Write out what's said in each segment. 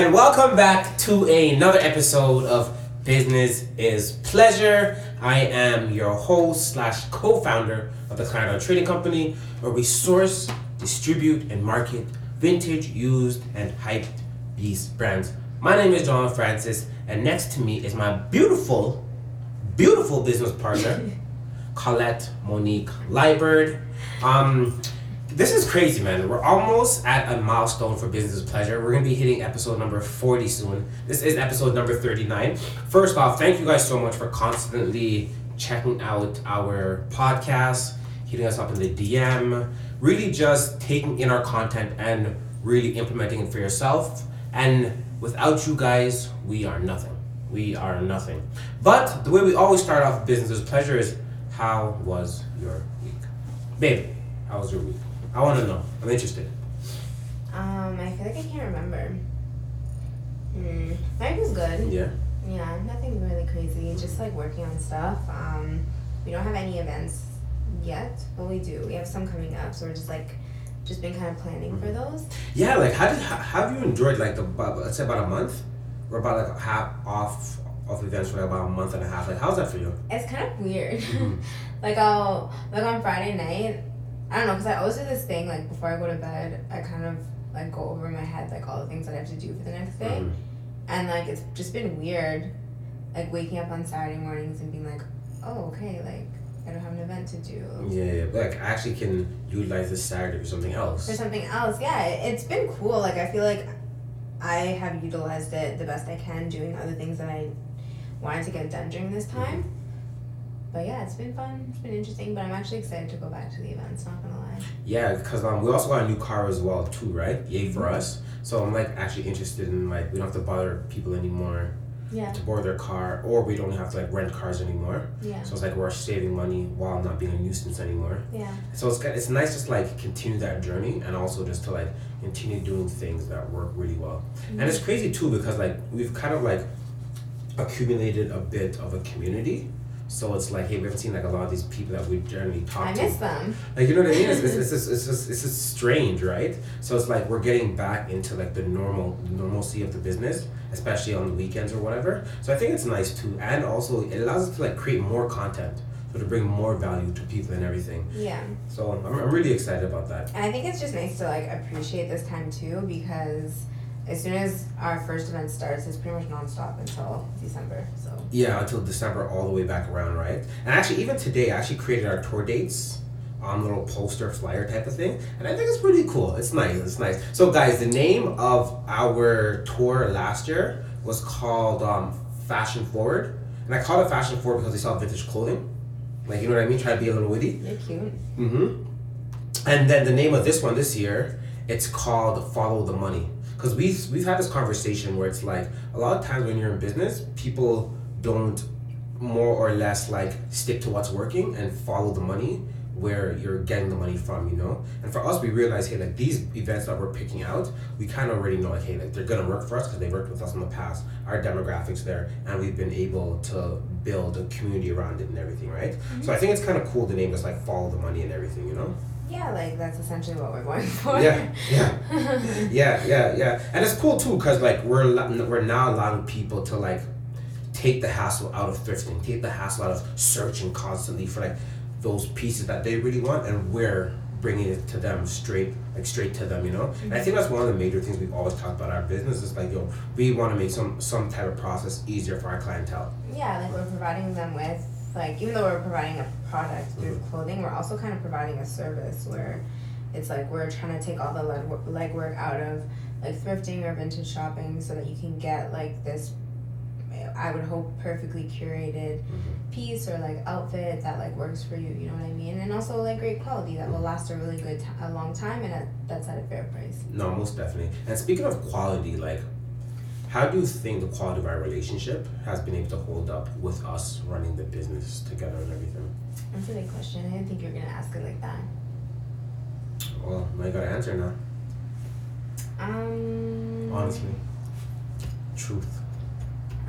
and welcome back to another episode of Business is Pleasure. I am your host slash co-founder of the Client Trading Company, where we source, distribute, and market vintage, used, and hyped beast brands. My name is John Francis, and next to me is my beautiful, beautiful business partner, Colette Monique Liebert. Um, this is crazy, man. We're almost at a milestone for Business Pleasure. We're gonna be hitting episode number 40 soon. This is episode number 39. First off, thank you guys so much for constantly checking out our podcast, hitting us up in the DM, really just taking in our content and really implementing it for yourself. And without you guys, we are nothing. We are nothing. But the way we always start off Business Pleasure is how was your week? Babe, how was your week? I want to know. I'm interested. Um, I feel like I can't remember. Hmm. Mine was good. Yeah. Yeah, nothing really crazy. Just like working on stuff. Um, we don't have any events yet, but we do. We have some coming up, so we're just like, just been kind of planning for those. Yeah, like how did how, have you enjoyed like the let's say about a month, or about like half off of events for like about a month and a half? Like how's that for you? It's kind of weird. Mhm. like I'll like on Friday night. I don't know, cause I always do this thing like before I go to bed. I kind of like go over in my head like all the things that I have to do for the next day. Mhm. And like it's just been weird, like waking up on Saturday mornings and being like, oh okay, like I don't have an event to do. Yeah, yeah, but like I actually can utilize this Saturday for something else. For something else, yeah, it- it's been cool. Like I feel like I have utilized it the best I can, doing other things that I wanted to get done during this time. But yeah, it's been fun. It's been interesting. But I'm actually excited to go back to the events. Not gonna lie. Yeah, because um, we also got a new car as well too, right? Yay for us. So I'm like actually interested in like we don't have to bother people anymore Yeah, to borrow their car, or we don't have to like rent cars anymore. yeah, So it's like we're saving money while not being a nuisance anymore. yeah. So it's it's nice just like continue that journey and also just to like continue doing things that work really well. And it's crazy too because like we've kind of like accumulated a bit of a community. So it's like hey we haven't seen like a lot of these people that we generally talk I to. I miss them. Like you know what I mean? It's, it's, it's, just, it's just it's just strange, right? So it's like we're getting back into like the normal normalcy of the business, especially on the weekends or whatever. So I think it's nice too, and also it allows us to like create more content, so to bring more value to people and everything. Yeah, So I'm, I'm really excited about that. and I think it's just nice to like appreciate this time too because as soon as our first event starts, it's pretty much nonstop until December. So Yeah, until December all the way back around, right? And actually, even today, I actually created our tour dates. Um, little poster flyer type of thing, and I think it's pretty cool. It's nice. It's nice. So, guys, the name of our tour last year was called um, Fashion Forward, and I called it Fashion Forward because they sell vintage clothing. Like you know what I mean? Try to be a little witty. they're cute. Mm-hmm. And then the name of this one this year, it's called Follow the Money. Because we've, we've had this conversation where it's like a lot of times when you're in business, people don't more or less like stick to what's working and follow the money where you're getting the money from, you know? And for us, we realize, hey, like these events that we're picking out, we kind of already know, like, hey, like they're gonna work for us because they worked with us in the past, our demographics there, and we've been able to build a community around it and everything, right? Mm-hmm. So I think it's kind of cool the name is like follow the money and everything, you know? Yeah, like that's essentially what we're going for. Yeah, yeah, yeah, yeah, yeah. And it's cool too because like we're we're now allowing people to like take the hassle out of thrifting, take the hassle out of searching constantly for like those pieces that they really want, and we're bringing it to them straight, like straight to them, you know. And I think that's one of the major things we've always talked about our business is like yo, we want to make some some type of process easier for our clientele. Yeah, like we're providing them with like even though we're providing a product through clothing, we're also kind of providing a service where it's like we're trying to take all the leg legwork out of like thrifting or vintage shopping so that you can get like this I would hope perfectly curated Mm-hmm. piece or like outfit that like works for you, you know what I mean? And also like great quality that will last a really good t- a long time and at, that's at a fair price. No, most definitely. And speaking of quality, like, how do you think the quality of our relationship has been able to hold up with us running the business together and everything? That's a big question. I didn't think you were gonna ask it like that. Well, now you gotta answer now. Um Honestly, truth.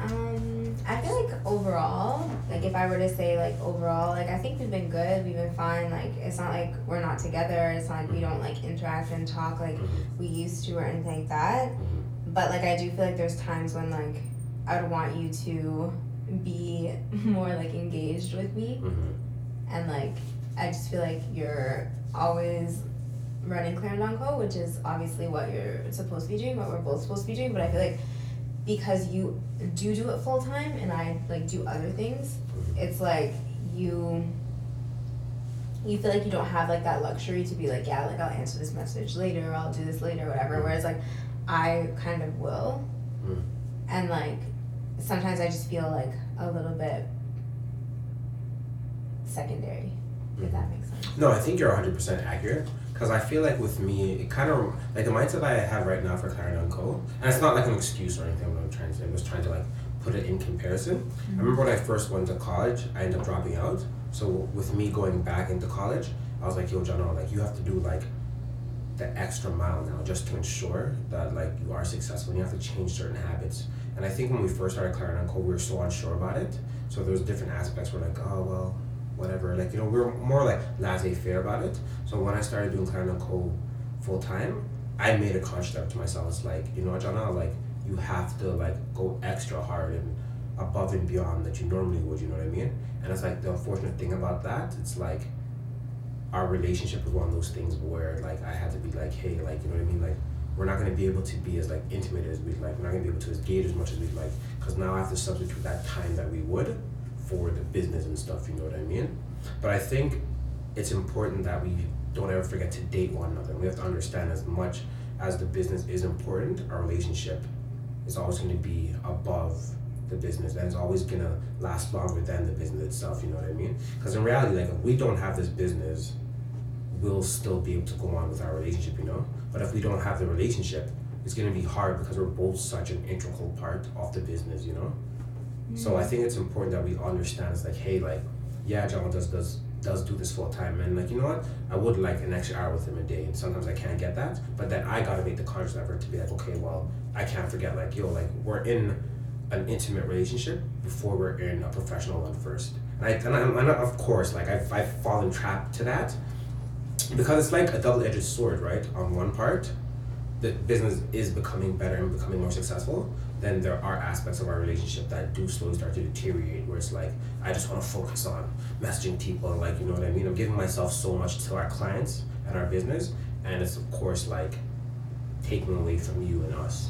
Um, I feel like overall, like if I were to say like overall, like I think we've been good. We've been fine. Like it's not like we're not together. It's not like we don't like interact and talk like Mhm. we used to or anything like that. But like I do feel like there's times when like I would want you to be more like engaged with me hmm and like I just feel like you're always running Clarendon Co, which is obviously what you're supposed to be doing, what we're both supposed to be doing. But I feel like because you do do it full time and I like do other things, it's like you you feel like you don't have like that luxury to be like yeah like I'll answer this message later or I'll do this later or whatever. Whereas like I kind of will, Mm. and like sometimes I just feel like a little bit secondary. If that makes sense. No, I think you're 100% accurate. Because I feel like with me, it kind of, like the mindset that I have right now for Clarendon Co., and it's not like an excuse or anything what I'm trying to say, I'm just trying to like put it in comparison. I remember when I first went to college, I ended up dropping out. So with me going back into college, I was like, yo, John, like you have to do like the extra mile now just to ensure that like you are successful and you have to change certain habits. And I think when we first started Clarendon Co, we were so unsure about it. So there was different aspects where like, oh well, whatever. Like, you know, we're more like laissez-faire about it. So when I started doing Clarendon Co full time, I made a conscious effort to myself. It's like, you know, Jana, like you have to like go extra hard and above and beyond that you normally would, you know what I mean? And it's like the unfortunate thing about that, it's like our relationship was one of those things where like I had to be like, hey, like you know what I mean, like we're not gonna be able to be as like intimate as we'd like. We're not gonna be able to engage as much as we'd like, because now I have to substitute that time that we would for the business and stuff. You know what I mean? But I think it's important that we don't ever forget to date one another. We have to understand as much as the business is important, our relationship is always going to be above the business and it's always going to last longer than the business itself you know what i mean because in reality like if we don't have this business we'll still be able to go on with our relationship you know? But if we don't have the relationship it's going to be hard because we're both such an integral part of the business you know? So i mm. think it's important that we understand it's like hey like yeah john does does does do this full time and like you know what? I would like an extra hour with him a day and sometimes i can't get that but then i gotta make the conscious effort to be like okay well i can't forget like yo like we're in an intimate relationship before we're in a professional one first. And i and, I, and I, of course like I've, I've fallen trapped to that because it's like a double-edged sword right on one part the business is becoming better and becoming more successful, then there are aspects of our relationship that do slowly start to deteriorate where it's like I just want to focus on messaging people like you know what I mean. I'm giving myself so much to our clients and our business and it's of course like taking away from you and us.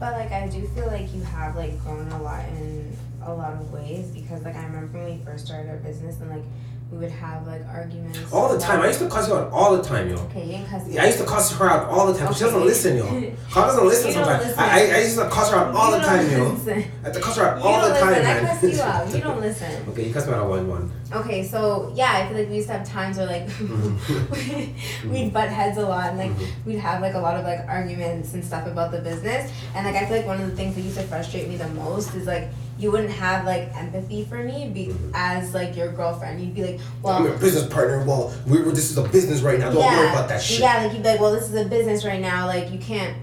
But like I do feel like you have like grown a lot in a lot of ways because like I remember when we first started our business and like we would have like arguments All the time. I used to cuss her out all the time, yo. Okay, you didn't cuss me I used to cuss her out all the time. She doesn't Okay. listen, yo. Carl doesn't listen You sometimes. listen. I, I, used to cuss her out all You the time, yo. I had to cuss her out You all the time, listen. man. I cussed you out. You don't listen. okay, you cuss me out on one one. Okay, so yeah, I feel like we used to have times where like Mm-hmm. we'd butt heads a lot and like Mhm. we'd have like a lot of like arguments and stuff about the business. And like I feel like one of the things that used to frustrate me the most is like you wouldn't have like empathy for me be- Mhm. as like your girlfriend. You'd be like, well, I'm your business partner. Well, we were, this is a business right now. Don't worry about that shit. Yeah, like you'd be like, well, this is a business right now. Like you can't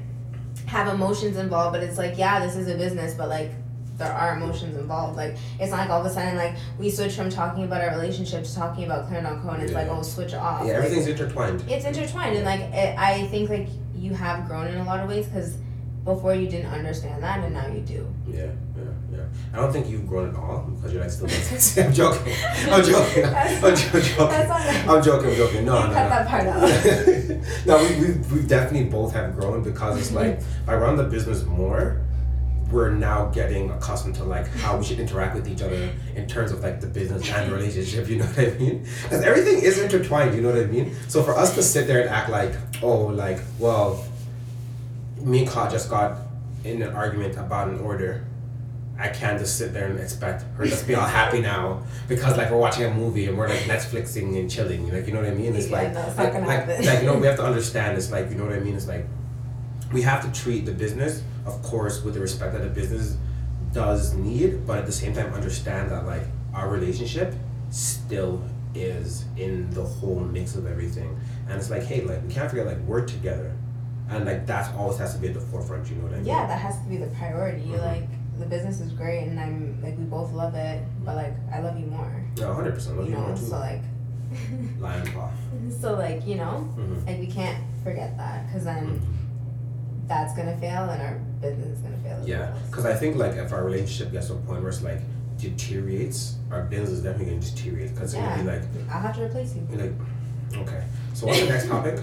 have emotions involved, but it's like, yeah, this is a business, but like there are emotions involved. Like it's not like all of a sudden like we switch from talking about our relationship to talking about Clarendon Co. and it's like Yeah. oh switch off. Yeah, Like, everything's intertwined. it's intertwined and like it, I think like you have grown in a lot of ways because before you didn't understand that and now you do. Yeah, yeah, yeah. I don't think you've grown at all because you're like still. I'm joking. I'm joking. I'm joking. That's not I'm joking. I'm joking. No, you no, cut that part out. no, we, we, we definitely both have grown because it's like if I run the business more, we're now getting accustomed to like how we should interact with each other in terms of like the business and the relationship. You know what I mean? Because everything is intertwined. You know what I mean? So for us to sit there and act like, oh, like, well, me and Ka just got in an argument about an order. I can't just sit there and expect her to be all happy now because like we're watching a movie and we're like Netflixing and chilling. Like you know what I mean? It's Yeah, like no, it's not like, like, like you know we have to understand. It's like you know what I mean. It's like we have to treat the business, of course, with the respect that the business does need, but at the same time understand that like our relationship still is in the whole mix of everything. And it's like, hey, like we can't forget like we're together. And like that always has to be at the forefront, you know what I mean? Yeah, that has to be the priority. Mhm. Like the business is great and I'm like we both love it, but like I love you more. No, hundred percent. Love you you more too. so like Lion paw. so like, you know, Mm-hmm. like we can't forget that cuz then that's gonna fail and our business is gonna fail. As Yeah, well. because I think like if our relationship gets to a point where it's like deteriorates, our business is definitely gonna deteriorate. Because it's Yeah. gonna be like, I'll have to replace you. like, okay. So what's the next topic?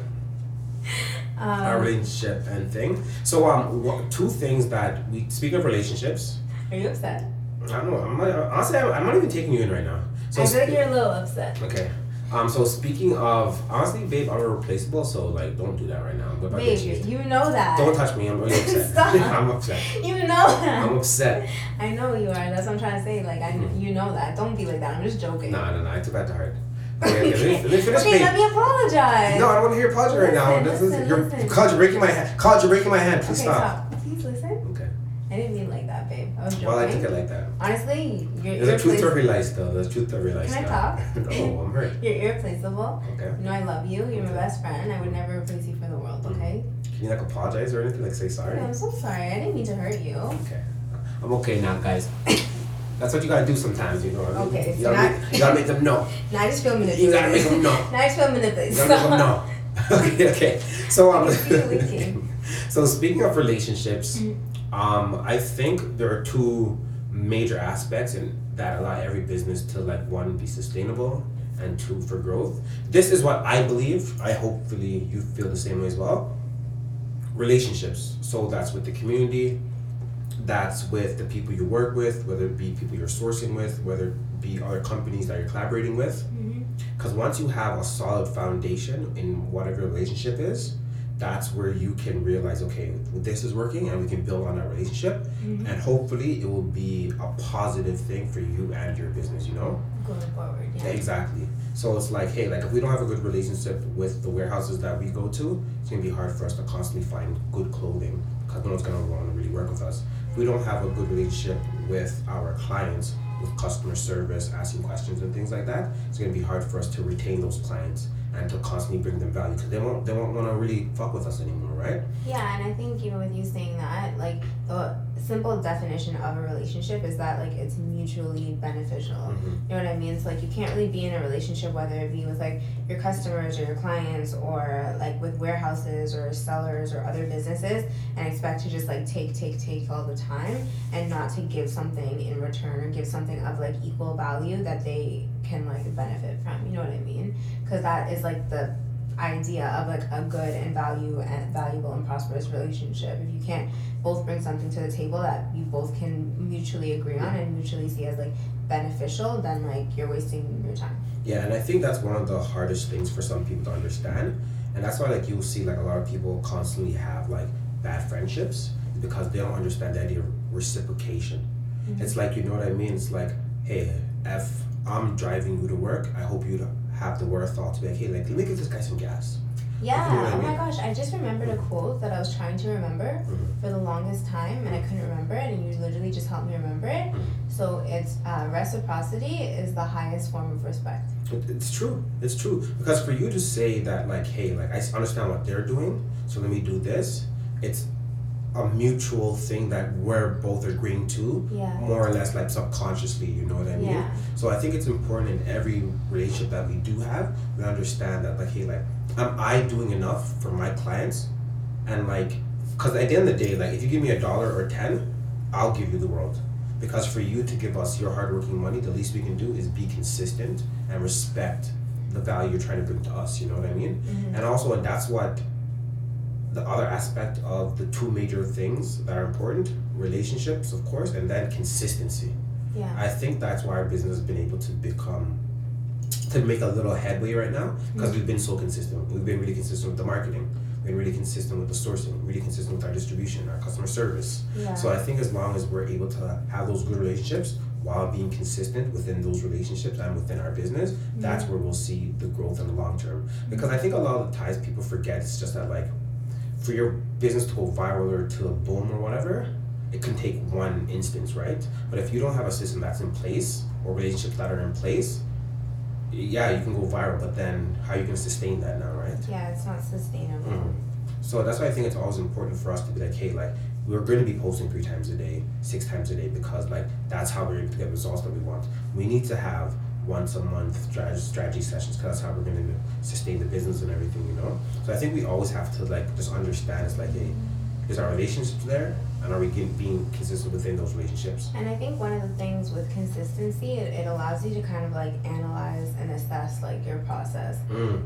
Our Um, relationship and thing. So um, what, two things that we speak of relationships. are you upset? I don't know. I'm not, honestly, I'm, I'm not even taking you in right now. So I feel like spe- you're a little upset. okay. Um, so speaking of honestly, babe, I'm irreplaceable. So like, don't do that right now. I'm Babe, you. you know that. Don't touch me. I'm really upset. Stop. I'm upset. You know that. I'm upset. I know you are. That's what I'm trying to say. Like, I, Mhm. you know that. Don't be like that. I'm just joking. No, no, no. I took that to heart. Okay, okay, let me, let me finish. okay, let me apologize. No, I don't want to hear apology right now. Listen, This is listen, you're listen. College, you're breaking my hand. College, you're breaking my hand. Please okay, stop. stop. Please listen. Okay. I didn't mean like that, babe. I was joking. Well, I took it like that. Honestly, you're There's a truth to irreplaceable. every lie still. Truth to lie Can I talk? no, I'm hurt. You're irreplaceable. Okay. You know I love you. You're my best friend. I would never replace you for the world. Mm-hmm. Okay. Can you like apologize or anything? Like say sorry? Yeah, I'm so sorry. I didn't mean to hurt you. Okay. I'm okay now, guys. That's what you gotta do sometimes, you know what I mean? Okay, You so gotta, now- make, you gotta make them know. Now I just feel manipulated. You gotta make them know. Now I just feel manipulated. You gotta make them know. okay, okay. So um, I can feel so speaking of relationships, Mm. um, I think there are two major aspects in that allow every business to like one be sustainable and two for growth. This is what I believe. I hopefully you feel the same way as well. Relationships. So that's with the community, that's with the people you work with, whether it be people you're sourcing with, whether it be other companies that you're collaborating with. Because once you have a solid foundation in whatever relationship is, that's where you can realize, okay, this is working and we can build on that relationship. Mhm. And hopefully it will be a positive thing for you and your business, you know? Going forward, yeah. Exactly. So it's like, hey, like if we don't have a good relationship with the warehouses that we go to, it's gonna be hard for us to constantly find good clothing because no one's gonna want to really work with us. We don't have a good relationship with our clients, with customer service, asking questions and things like that, it's gonna be hard for us to retain those clients and to constantly bring them value because they won't they won't want to really fuck with us anymore, right? Yeah, and I think even with you saying that, like the simple definition of a relationship is that like it's mutually beneficial. Mhm. You know what I mean? It's like you can't really be in a relationship whether it be with like your customers or your clients or like with warehouses or sellers or other businesses and expect to just like take, take, take all the time and not to give something in return or give something of like equal value that they can like benefit from. You know what I mean? Because that is like the idea of like a good and value and valuable and prosperous relationship. If you can't both bring something to the table that you both can mutually agree on and mutually see as like beneficial, then like you're wasting your time. Yeah, and I think that's one of the hardest things for some people to understand. And that's why like you'll see like a lot of people constantly have like bad friendships because they don't understand the idea of reciprocation. Mhm. It's like you know what I mean? It's like, hey, if I'm driving you to work, I hope you have the wherewithal to be like, hey, like let me give this guy some gas. Yeah. You know I oh my gosh, I just remembered a quote that I was trying to remember Mhm. for the longest time, and I couldn't remember it, and you literally just helped me remember it. Mhm. So it's uh, reciprocity is the highest form of respect. It, it's true. It's true because for you to say that like, hey, like I understand what they're doing, so let me do this. It's a mutual thing that we're both agreeing to, Yeah. more or less like subconsciously. You know what I mean? Yeah. So I think it's important in every relationship that we do have, we understand that like, hey, like, am I doing enough for my clients? And like, because at the end of the day, like, if you give me a dollar or ten, I'll give you the world. Because for you to give us your hardworking money, the least we can do is be consistent and respect the value you're trying to bring to us. You know what I mean? Mhm. And also, and that's what the other aspect of the two major things that are important relationships, of course, and then consistency. Yeah. I think that's why our business has been able to become to make a little headway right now because mm-hmm. we've been so consistent. We've been really consistent with the marketing. We've been really consistent with the sourcing. Really consistent with our distribution, our customer service. Yeah. So I think as long as we're able to have those good relationships while being consistent within those relationships and within our business, that's mm-hmm. where we'll see the growth in the long term. Because I think a lot of the times people forget it's just that like for your business to go viral or to boom or whatever, it can take one instance, right? But if you don't have a system that's in place or relationships that are in place, yeah, you can go viral, but then how you can sustain that now, right? yeah, it's not sustainable. Mhm. So that's why I think it's always important for us to be like, hey, like we're going to be posting three times a day, six times a day, because like that's how we're able to get results that we want. We need to have once a month strategy, sessions because that's how we're going to sustain the business and everything, you know. So I think we always have to like just understand it's like, hey, Is our relationships there? And are we being consistent within those relationships? And I think one of the things with consistency, it, it allows you to kind of like analyze and assess like your process. Mm.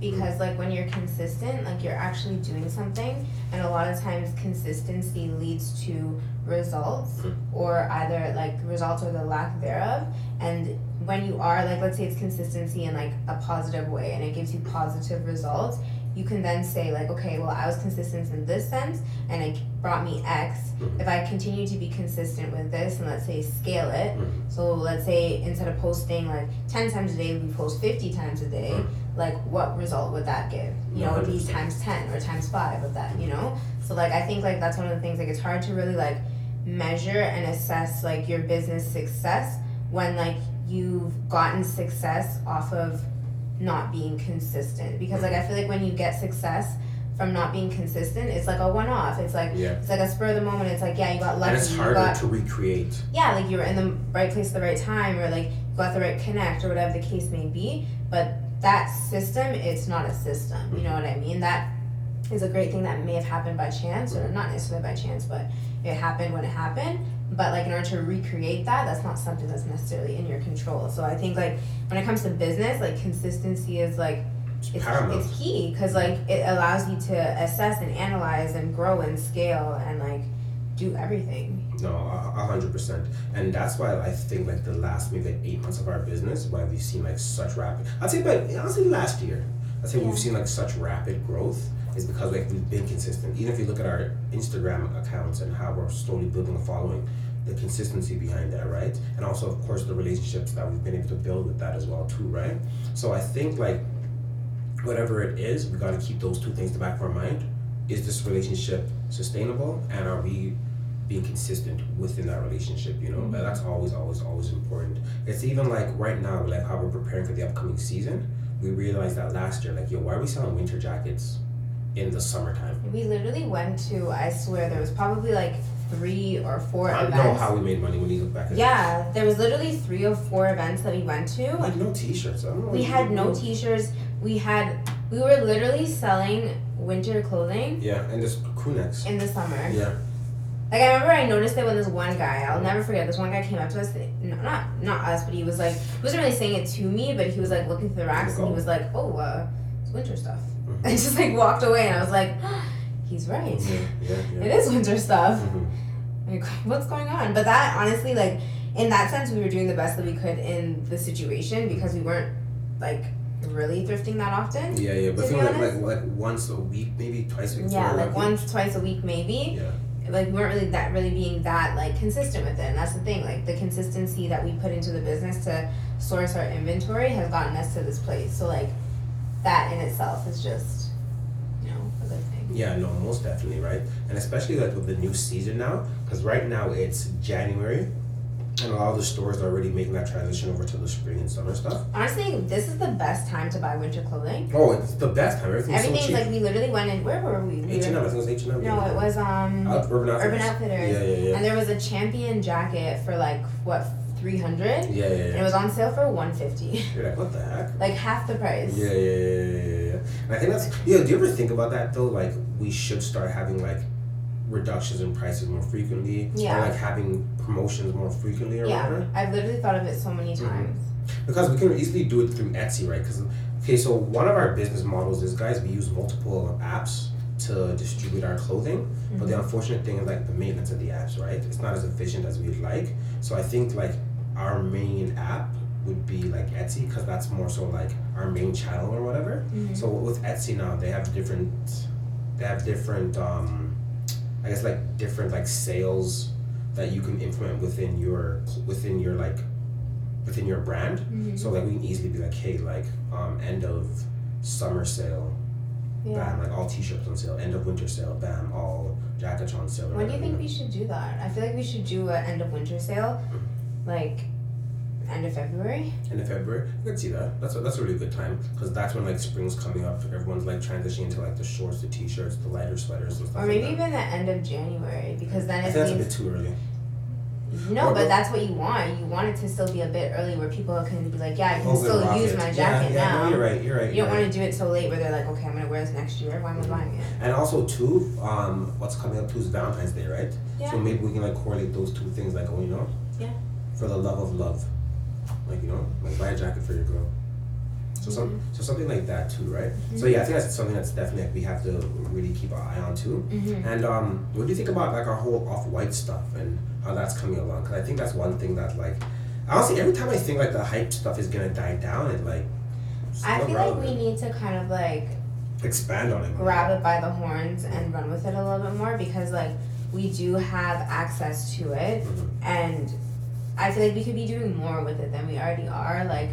Because like when you're consistent, like you're actually doing something, and a lot of times consistency leads to results, Mhm. or either like results or the lack thereof. And when you are like, let's say it's consistency in like a positive way, and it gives you positive results, you can then say like, okay, well I was consistent in this sense, and it brought me X. Mhm. If I continue to be consistent with this, and let's say scale it, Mhm. so let's say instead of posting like ten times a day, we post fifty times a day. Mhm. Like what result would that give? You know, it would be times ten or times five of that. You know, so like I think like that's one of the things. Like it's hard to really like measure and assess like your business success when like you've gotten success off of not being consistent. Because like I feel like when you get success from not being consistent, it's like a one off. It's like Yeah. it's like a spur of the moment. It's like yeah, you got lucky. And it's harder got, to recreate. yeah, like you were in the right place at the right time, or like you got the right connect, or whatever the case may be. But that system, it's not a system. You know what I mean? That is a great thing that may have happened by chance, or not necessarily by chance, but it happened when it happened. But like in order to recreate that, that's not something that's necessarily in your control. So I think like when it comes to business, like consistency is like It's it's, it's key because like it allows you to assess and analyze and grow and scale and like do everything. No, a hundred percent, and that's why I think like the last maybe like eight months of our business, why we've seen like such rapid. I'd say, but honestly, last year, I'd say Yeah. we've seen like such rapid growth is because like we've been consistent. Even if you look at our Instagram accounts and how we're slowly building a following, the consistency behind that, right? And also, of course, the relationships that we've been able to build with that as well, too, right? So I think like whatever it is, we got to keep those two things in the back of our mind. Is this relationship sustainable, and are we being consistent within that relationship? You know, and that's always, always, always important. It's even like right now, like how we're preparing for the upcoming season. We realized that last year, like, yo, why are we selling winter jackets in the summertime? We literally went to, I swear, there was probably like three or four I don't events. know how we made money when you look back at yeah, there was literally three or four events that we went to. Like no t-shirts. I don't know. We had no t-shirts. We had, we were literally selling winter clothing Yeah, and this crew necks. in the summer. Yeah. Like I remember, I noticed it when this one guy. I'll never forget. This one guy came up to us. no, Not not us, but he was like, he wasn't really saying it to me, but he was like looking through the racks and he was like, "Oh, uh, it's winter stuff," Mhm. and just like walked away. And I was like, "He's right. Yeah, yeah, yeah. It is winter stuff. Mhm. Like, what's going on?" But that honestly, like in that sense, we were doing the best that we could in the situation because we weren't like really thrifting that often. Yeah, yeah, but I feel like, like like once a week, maybe twice a week. Yeah, like week. once, twice a week, maybe. Yeah. like we weren't really that really being that like consistent with it and that's the thing like the consistency that we put into the business to source our inventory has gotten us to this place so like that in itself is just you know a good thing Yeah, no, most definitely, right? And especially like with the new season now, because right now it's January, and a lot of the stores are already making that transition over to the spring and summer stuff. honestly this is the best time to buy winter clothing Oh, it's the best time. Everything's, everything's so cheap. like we literally went in where were we, we H and M, I think it was H and M. no it was um Urban Outfitters. urban outfitters Yeah, yeah, yeah. and there was a champion jacket for like what 300 Yeah, yeah, and yeah. it was on sale for 150 You're like, what the heck? like half the price Yeah, yeah, yeah, yeah, yeah, yeah. And I think that's yeah. Do you ever think about that though? Like we should start having like reductions in prices more frequently, Yeah. or like having promotions more frequently, or yeah whatever. i've literally thought of it so many Mhm. times Because we can easily do it through Etsy, right? Because okay, so one of our business models is guys, we use multiple apps to distribute our clothing. But the unfortunate thing is like the maintenance of the apps, right? It's not as efficient as we'd like. So I think like our main app would be like Etsy because that's more so like our main channel or whatever. Mhm. So with Etsy now, they have different, they have different, um, I guess like different like sales that you can implement within your within your like within your brand. Mhm. So like we can easily be like, hey, like um, end of summer sale, yeah bam, like all t-shirts on sale. End of winter sale, bam, all jackets on sale. When do you think we should do that? I feel like we should do an end of winter sale, like end of February. End of February, I could see that. That's a, that's a really good time because that's when like spring's coming up. Everyone's like transitioning to like the shorts, the t-shirts, the lighter sweaters and stuff. Or maybe like even the end of January because then it think that's a bit too early. No, Or but that's what you want. You want it to still be a bit early where people can be like, yeah, I can still use my jacket yeah, now. No, you're right. You're right. You don't right. want to do it so late where they're like, okay, I'm gonna wear this next year. Why am I buying it? And also too, um, what's coming up too is Valentine's Day, right? Yeah. So maybe we can like correlate those two things, like oh, you know, Yeah. For the love of love, like you know, like buy a jacket for your girl. So some, Mm-hmm. so something like that too, right? So yeah, I think that's something that's definitely like, we have to really keep our eye on too. Mm-hmm. And um, what do you think about like our whole off-white stuff and how that's coming along? Because I think that's one thing that like, I honestly, every time I think like the hype stuff is gonna die down, it like. I feel like we need to kind of like expand on it. grab it by the horns and run with it a little bit more because like we do have access to it Mhm. and I feel like we could be doing more with it than we already are. Like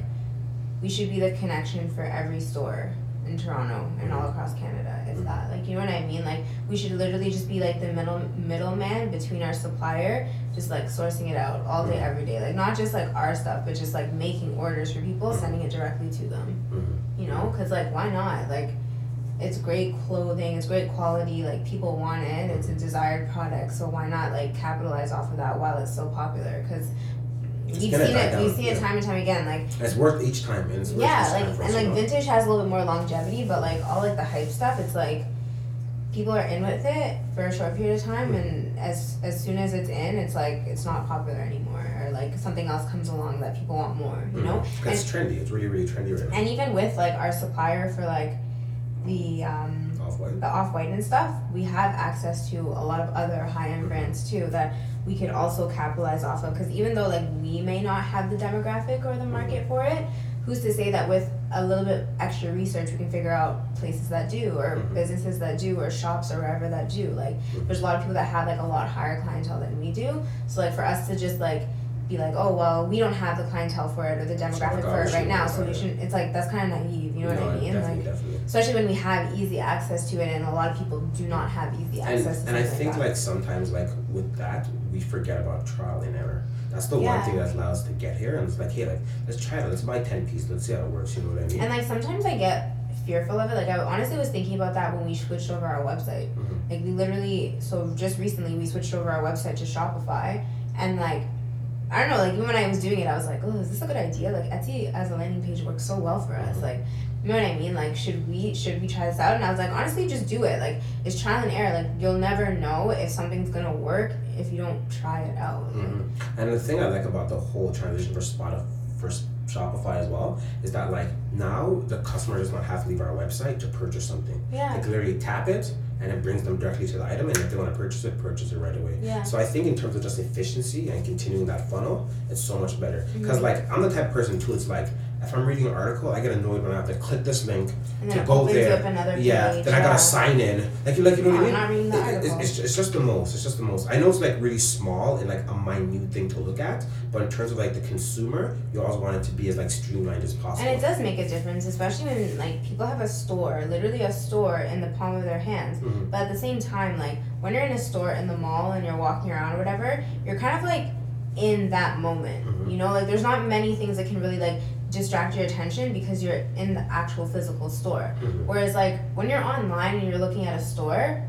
we should be the connection for every store in Toronto and all across Canada. If Mhm. that, like, you know what I mean? Like we should literally just be like the middle middleman between our supplier, just like sourcing it out all day, Mhm. every day. Like not just like our stuff, but just like making orders for people, sending it directly to them you know because like why not like it's great clothing it's great quality like people want it it's a desired product so why not like capitalize off of that while it's so popular because It's we've seen it down, seen yeah. it time and time again like it's worth each time, and it's worth yeah like and like you know? vintage has a little bit more longevity but like all like the hype stuff it's like people are in with it for a short period of time Mhm. and as as soon as it's in it's like it's not popular anymore or like something else comes along that people want more you know Mhm. 'Cause it's trendy. It's really, really trendy right now. and even with like our supplier for like the um Off white. the off white and stuff, we have access to a lot of other high end brands too that we could also capitalize off of. Because even though like we may not have the demographic or the market for it, who's to say that with a little bit extra research we can figure out places that do or Mhm. businesses that do or shops or wherever that do. Like there's a lot of people that have like a lot higher clientele than we do. So like for us to just like be like, oh well, we don't have the clientele for it or the demographic for it right now, so we shouldn't. It's like that's kind of naive. You know what I mean? Definitely, Like definitely. especially when we have easy access to it and a lot of people do not have easy And, access to it. and I think like sometimes like with that we forget about trial and error. That's the one thing that allows us to get here, and it's like, hey, like let's try it. Let's buy ten pieces. Let's see how it works. You know what I mean? and like sometimes I get fearful of it. Like I honestly was thinking about that when we switched over our website. Mhm. Like we literally so just recently we switched over our website to Shopify and like I don't know, like even when I was doing it I was like, Oh, is this a good idea? Like Etsy as a landing page works so well for us. Mhm. Like you know what I mean? Like should we should we try this out? And I was like, honestly just do it. Like it's trial and error. Like you'll never know if something's gonna work if you don't try it out. Mhm. And the thing I like about the whole transition for Spotify for Shopify as well is that like now the customer does not have to leave our website to purchase something. Yeah. They can literally tap it and it brings them directly to the item and if they want to purchase it, purchase it right away. Yeah. So I think in terms of just efficiency and continuing that funnel, it's so much better. Mm-hmm. Because like I'm the type of person too, it's like if I'm reading an article, I get annoyed when I have to click this link to go there. yeah, page. then I gotta sign in. Like you like you know what I mean? I'm not reading the It- it- it's, it's just the most. It's just the most. I know it's like really small and like a minute thing to look at, but in terms of like the consumer, you always want it to be as like streamlined as possible. And it does make a difference, especially when like people have a store, literally a store in the palm of their hands. Mhm. But at the same time, like when you're in a store in the mall and you're walking around or whatever, you're kind of like in that moment. Mhm. You know, like there's not many things that can really like distract your attention because you're in the actual physical store. Mhm. Whereas like when you're online and you're looking at a store,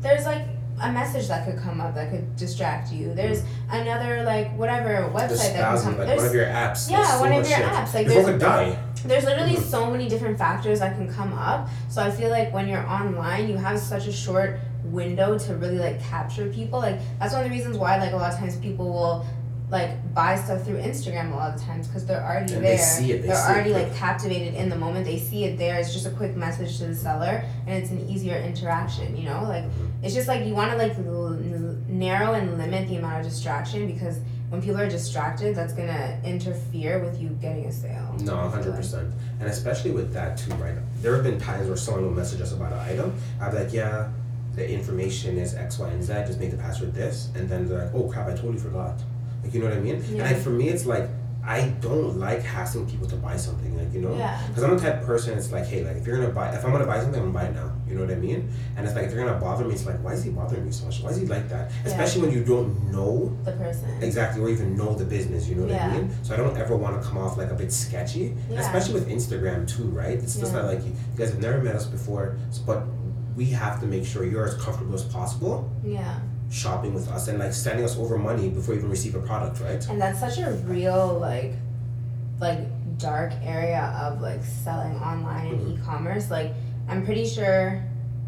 there's like a message that could come up that could distract you. There's another like whatever website There's that can thousands, come. like one of your apps. Yeah, so one of your shit. apps, like, there's- could die. there's literally Mhm. so many different factors that can come up. So I feel like when you're online, you have such a short window to really like capture people. Like that's one of the reasons why like a lot of times people will like buy stuff through Instagram a lot of times because they're already And there. they see it, they are see it already quick. like captivated in the moment. They see it there. It's just a quick message to the seller, and it's an easier interaction. You know, like Mhm. it's just like you want to like l- n- narrow and limit the amount of distraction because when people are distracted, that's gonna interfere with you getting a sale. No, hundred percent, and especially with that too, right? There have been times where someone will message us about an item. I'm like, yeah, the information is X, Y, and Z. Just make the password this, and then they're like, oh crap, I totally forgot. Like, you know what I mean? And Yeah. I, for me, it's like I don't like hassling people to buy something. Like, you know, Yeah. because I'm the type of person. It's like, hey, like if you're gonna buy, if I'm gonna buy something, I'm gonna buy it now. You know what I mean? And it's like if you're gonna bother me, it's like, why is he bothering me so much? Why is he like that? Yeah. Especially when you don't know The person. exactly or even know the business you know what Yeah. i mean so i don't ever want to come off like a bit sketchy Yeah. especially with instagram too right it's just Yeah. not like you, you guys have never met us before but we have to make sure you're as comfortable as possible Yeah. Shopping with us and like sending us over money before you even receive a product, right? And that's such a real like like dark area of like selling online and Mhm. e-commerce. Like I'm pretty sure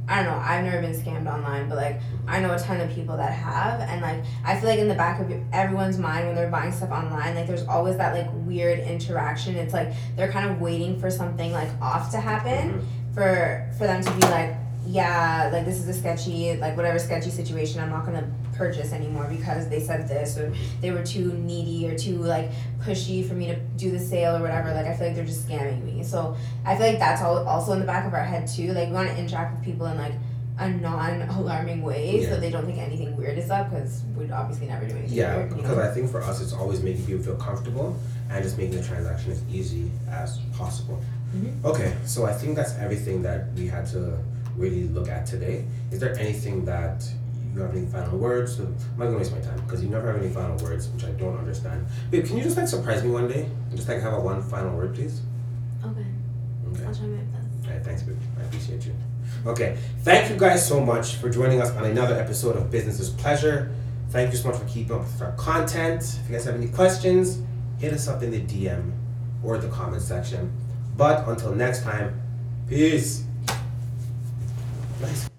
I don't know, I've never been scammed online, but like I know a ton of people that have and like I feel like in the back of everyone's mind when they're buying stuff online, like there's always that like weird interaction. It's like they're kind of waiting for something like off to happen Mhm. for for them to be like yeah like this is a sketchy like whatever sketchy situation i'm not gonna purchase anymore because they said this or they were too needy or too like pushy for me to do the sale or whatever like i feel like they're just scamming me so i feel like that's all also in the back of our head too like we want to interact with people in like a non-alarming way Yeah. so they don't think anything weird is up because we'd obviously never do anything Yeah, weird because know? I think for us it's always making people feel comfortable and just making the transaction as easy as possible. Mhm. Okay, so I think that's everything that we had to really look at today. Is there anything that you have any final words? I'm not gonna waste my time because you never have any final words, which I don't understand. Babe, can you just like surprise me one day and just like have a one final word, please? okay Okay. i'll try my best Alright, thanks, babe. I appreciate you. Okay, thank you guys so much for joining us on another episode of Business is Pleasure. Thank you so much for keeping up with our content. If you guys have any questions, hit us up in the DM or the comment section. But until next time, peace. Nice.